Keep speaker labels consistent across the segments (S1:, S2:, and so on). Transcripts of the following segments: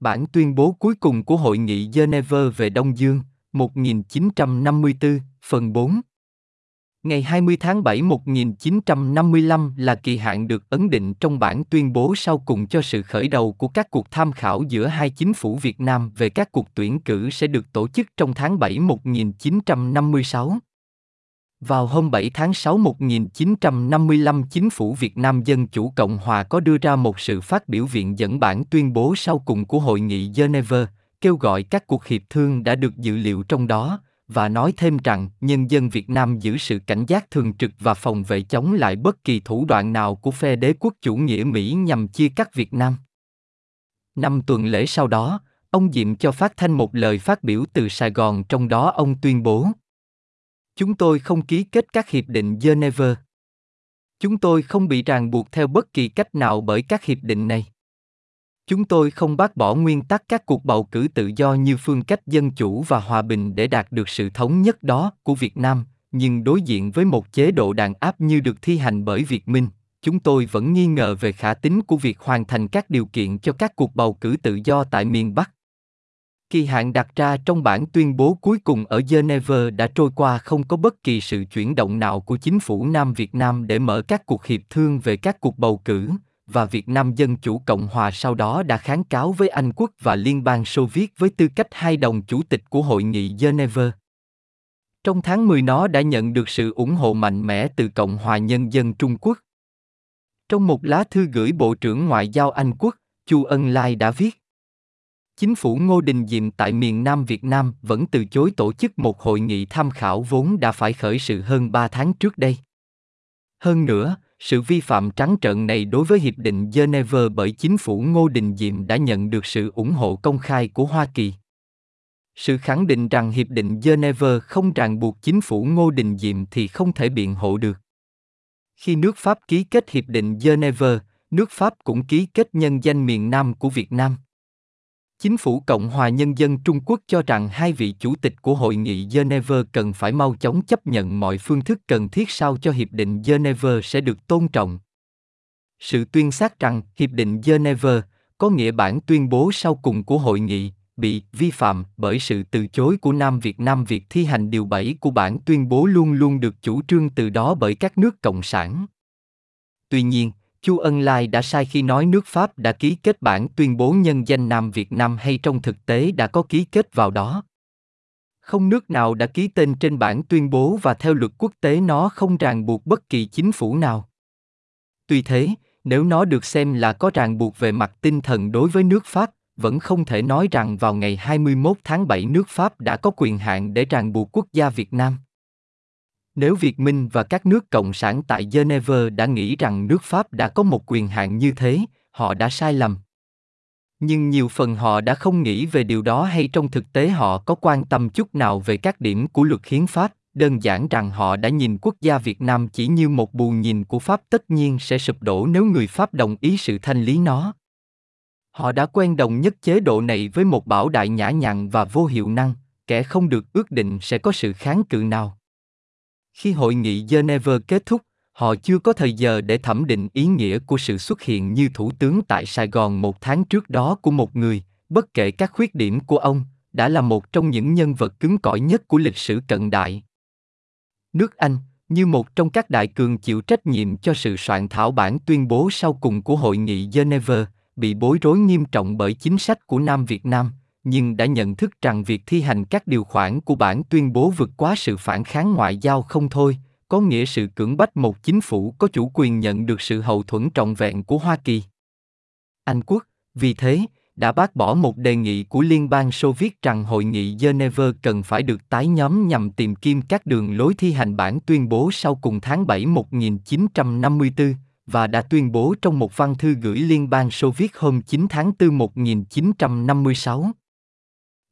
S1: Bản tuyên bố cuối cùng của Hội nghị Geneva về Đông Dương, 1954, phần 4 Ngày 20 tháng 7 1955 là kỳ hạn được ấn định trong bản tuyên bố sau cùng cho sự khởi đầu của các cuộc tham khảo giữa hai chính phủ Việt Nam về các cuộc tuyển cử sẽ được tổ chức trong tháng 7 1956. Vào hôm 7 tháng 6 1955 chính phủ Việt Nam Dân Chủ Cộng Hòa có đưa ra một sự phát biểu viện dẫn bản tuyên bố sau cùng của Hội nghị Geneva, kêu gọi các cuộc hiệp thương đã được dự liệu trong đó, và nói thêm rằng nhân dân Việt Nam giữ sự cảnh giác thường trực và phòng vệ chống lại bất kỳ thủ đoạn nào của phe đế quốc chủ nghĩa Mỹ nhằm chia cắt Việt Nam. Năm tuần lễ sau đó, ông Diệm cho phát thanh một lời phát biểu từ Sài Gòn trong đó ông tuyên bố Chúng tôi không ký kết các hiệp định Geneva. Chúng tôi không bị ràng buộc theo bất kỳ cách nào bởi các hiệp định này. Chúng tôi không bác bỏ nguyên tắc các cuộc bầu cử tự do như phương cách dân chủ và hòa bình để đạt được sự thống nhất đó của Việt Nam, nhưng đối diện với một chế độ đàn áp như được thi hành bởi Việt Minh, chúng tôi vẫn nghi ngờ về khả tính của việc hoàn thành các điều kiện cho các cuộc bầu cử tự do tại miền Bắc. Kỳ hạn đặt ra trong bản tuyên bố cuối cùng ở Geneva đã trôi qua không có bất kỳ sự chuyển động nào của chính phủ Nam Việt Nam để mở các cuộc hiệp thương về các cuộc bầu cử, và Việt Nam Dân Chủ Cộng Hòa sau đó đã kháng cáo với Anh quốc và Liên bang Xô Viết với tư cách hai đồng chủ tịch của Hội nghị Geneva. Trong tháng 10 nó đã nhận được sự ủng hộ mạnh mẽ từ Cộng hòa Nhân dân Trung Quốc. Trong một lá thư gửi Bộ trưởng Ngoại giao Anh quốc, Chu Ân Lai đã viết Chính phủ Ngô Đình Diệm tại miền Nam Việt Nam vẫn từ chối tổ chức một hội nghị tham khảo vốn đã phải khởi sự hơn 3 tháng trước đây. Hơn nữa, sự vi phạm trắng trợn này đối với Hiệp định Geneva bởi chính phủ Ngô Đình Diệm đã nhận được sự ủng hộ công khai của Hoa Kỳ. Sự khẳng định rằng Hiệp định Geneva không ràng buộc chính phủ Ngô Đình Diệm thì không thể biện hộ được. Khi nước Pháp ký kết Hiệp định Geneva, nước Pháp cũng ký kết nhân danh miền Nam của Việt Nam. Chính phủ Cộng hòa Nhân dân Trung Quốc cho rằng hai vị chủ tịch của Hội nghị Geneva cần phải mau chóng chấp nhận mọi phương thức cần thiết sao cho Hiệp định Geneva sẽ được tôn trọng. Sự tuyên xác rằng Hiệp định Geneva, có nghĩa bản tuyên bố sau cùng của hội nghị, bị vi phạm bởi sự từ chối của Nam Việt Nam việc thi hành điều 7 của bản tuyên bố luôn luôn được chủ trương từ đó bởi các nước cộng sản. Tuy nhiên, Chu Ân Lai đã sai khi nói nước Pháp đã ký kết bản tuyên bố nhân danh Nam Việt Nam hay trong thực tế đã có ký kết vào đó. Không nước nào đã ký tên trên bản tuyên bố và theo luật quốc tế nó không ràng buộc bất kỳ chính phủ nào. Tuy thế, nếu nó được xem là có ràng buộc về mặt tinh thần đối với nước Pháp, vẫn không thể nói rằng vào ngày 21 tháng 7 nước Pháp đã có quyền hạn để ràng buộc quốc gia Việt Nam. Nếu Việt Minh và các nước cộng sản tại Geneva đã nghĩ rằng nước Pháp đã có một quyền hạn như thế, họ đã sai lầm. Nhưng nhiều phần họ đã không nghĩ về điều đó hay trong thực tế họ có quan tâm chút nào về các điểm của luật hiến pháp, đơn giản rằng họ đã nhìn quốc gia Việt Nam chỉ như một bù nhìn của Pháp tất nhiên sẽ sụp đổ nếu người Pháp đồng ý sự thanh lý nó. Họ đã quen đồng nhất chế độ này với một bảo đại nhã nhặn và vô hiệu năng, kẻ không được ước định sẽ có sự kháng cự nào. Khi hội nghị Geneva kết thúc, họ chưa có thời giờ để thẩm định ý nghĩa của sự xuất hiện như thủ tướng tại Sài Gòn một tháng trước đó của một người, bất kể các khuyết điểm của ông, đã là một trong những nhân vật cứng cỏi nhất của lịch sử cận đại. Nước Anh, như một trong các đại cường chịu trách nhiệm cho sự soạn thảo bản tuyên bố sau cùng của hội nghị Geneva, bị bối rối nghiêm trọng bởi chính sách của Nam Việt Nam, nhưng đã nhận thức rằng việc thi hành các điều khoản của bản tuyên bố vượt quá sự phản kháng ngoại giao không thôi, có nghĩa sự cưỡng bách một chính phủ có chủ quyền nhận được sự hậu thuẫn trọn vẹn của Hoa Kỳ. Anh quốc, vì thế, đã bác bỏ một đề nghị của Liên bang Xô Viết rằng hội nghị Geneva cần phải được tái nhóm nhằm tìm kiếm các đường lối thi hành bản tuyên bố sau cùng tháng 7 1954, và đã tuyên bố trong một văn thư gửi Liên bang Xô Viết hôm 9 tháng 4 1956.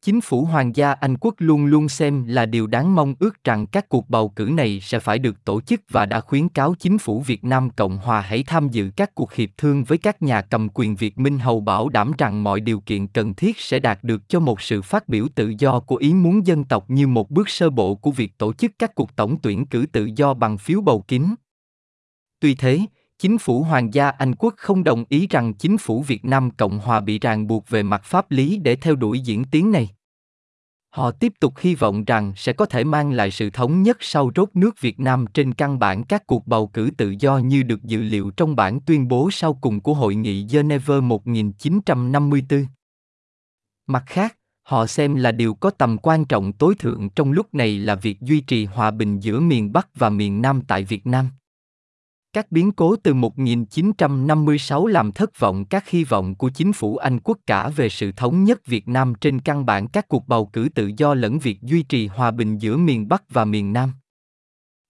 S1: Chính phủ Hoàng gia Anh quốc luôn luôn xem là điều đáng mong ước rằng các cuộc bầu cử này sẽ phải được tổ chức và đã khuyến cáo chính phủ Việt Nam Cộng Hòa hãy tham dự các cuộc hiệp thương với các nhà cầm quyền Việt Minh Hầu bảo đảm rằng mọi điều kiện cần thiết sẽ đạt được cho một sự phát biểu tự do của ý muốn dân tộc như một bước sơ bộ của việc tổ chức các cuộc tổng tuyển cử tự do bằng phiếu bầu kín. Tuy thế, Chính phủ Hoàng gia Anh quốc không đồng ý rằng chính phủ Việt Nam Cộng hòa bị ràng buộc về mặt pháp lý để theo đuổi diễn tiến này. Họ tiếp tục hy vọng rằng sẽ có thể mang lại sự thống nhất sau rốt nước Việt Nam trên căn bản các cuộc bầu cử tự do như được dự liệu trong bản tuyên bố sau cùng của Hội nghị Geneva 1954. Mặt khác, họ xem là điều có tầm quan trọng tối thượng trong lúc này là việc duy trì hòa bình giữa miền Bắc và miền Nam tại Việt Nam. Các biến cố từ 1956 làm thất vọng các hy vọng của chính phủ Anh quốc cả về sự thống nhất Việt Nam trên căn bản các cuộc bầu cử tự do lẫn việc duy trì hòa bình giữa miền Bắc và miền Nam.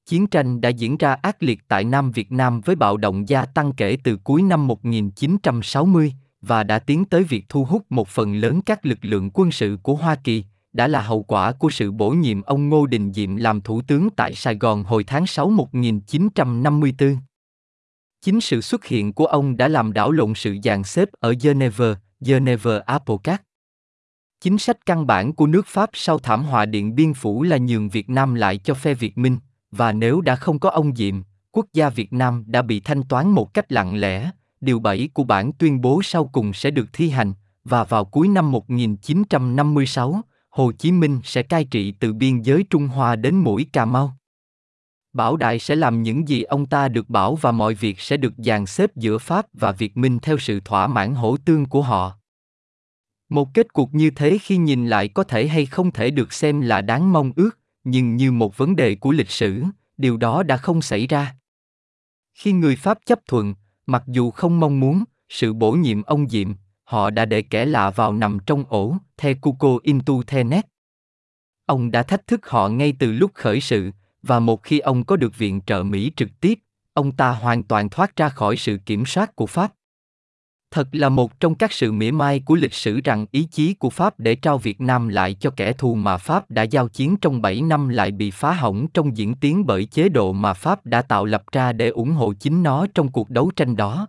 S1: Chiến tranh đã diễn ra ác liệt tại Nam Việt Nam với bạo động gia tăng kể từ cuối năm 1960 và đã tiến tới việc thu hút một phần lớn các lực lượng quân sự của Hoa Kỳ, đã là hậu quả của sự bổ nhiệm ông Ngô Đình Diệm làm thủ tướng tại Sài Gòn hồi tháng 6 1954. Chính sự xuất hiện của ông đã làm đảo lộn sự dàn xếp ở Geneva, Geneva Apocat. Chính sách căn bản của nước Pháp sau thảm họa Điện Biên Phủ là nhường Việt Nam lại cho phe Việt Minh, và nếu đã không có ông Diệm, quốc gia Việt Nam đã bị thanh toán một cách lặng lẽ. Điều 7 của bản tuyên bố sau cùng sẽ được thi hành, và vào cuối năm 1956, Hồ Chí Minh sẽ cai trị từ biên giới Trung Hoa đến mũi Cà Mau. Bảo Đại sẽ làm những gì ông ta được bảo và mọi việc sẽ được dàn xếp giữa Pháp và Việt Minh theo sự thỏa mãn hỗ tương của họ. Một kết cuộc như thế khi nhìn lại có thể hay không thể được xem là đáng mong ước, nhưng như một vấn đề của lịch sử, điều đó đã không xảy ra. Khi người Pháp chấp thuận, mặc dù không mong muốn, sự bổ nhiệm ông Diệm, họ đã để kẻ lạ vào nằm trong ổ, The Cuco Into The Net. Ông đã thách thức họ ngay từ lúc khởi sự, và một khi ông có được viện trợ Mỹ trực tiếp, ông ta hoàn toàn thoát ra khỏi sự kiểm soát của Pháp. Thật là một trong các sự mỉa mai của lịch sử rằng ý chí của Pháp để trao Việt Nam lại cho kẻ thù mà Pháp đã giao chiến trong 7 năm lại bị phá hỏng trong diễn tiến bởi chế độ mà Pháp đã tạo lập ra để ủng hộ chính nó trong cuộc đấu tranh đó.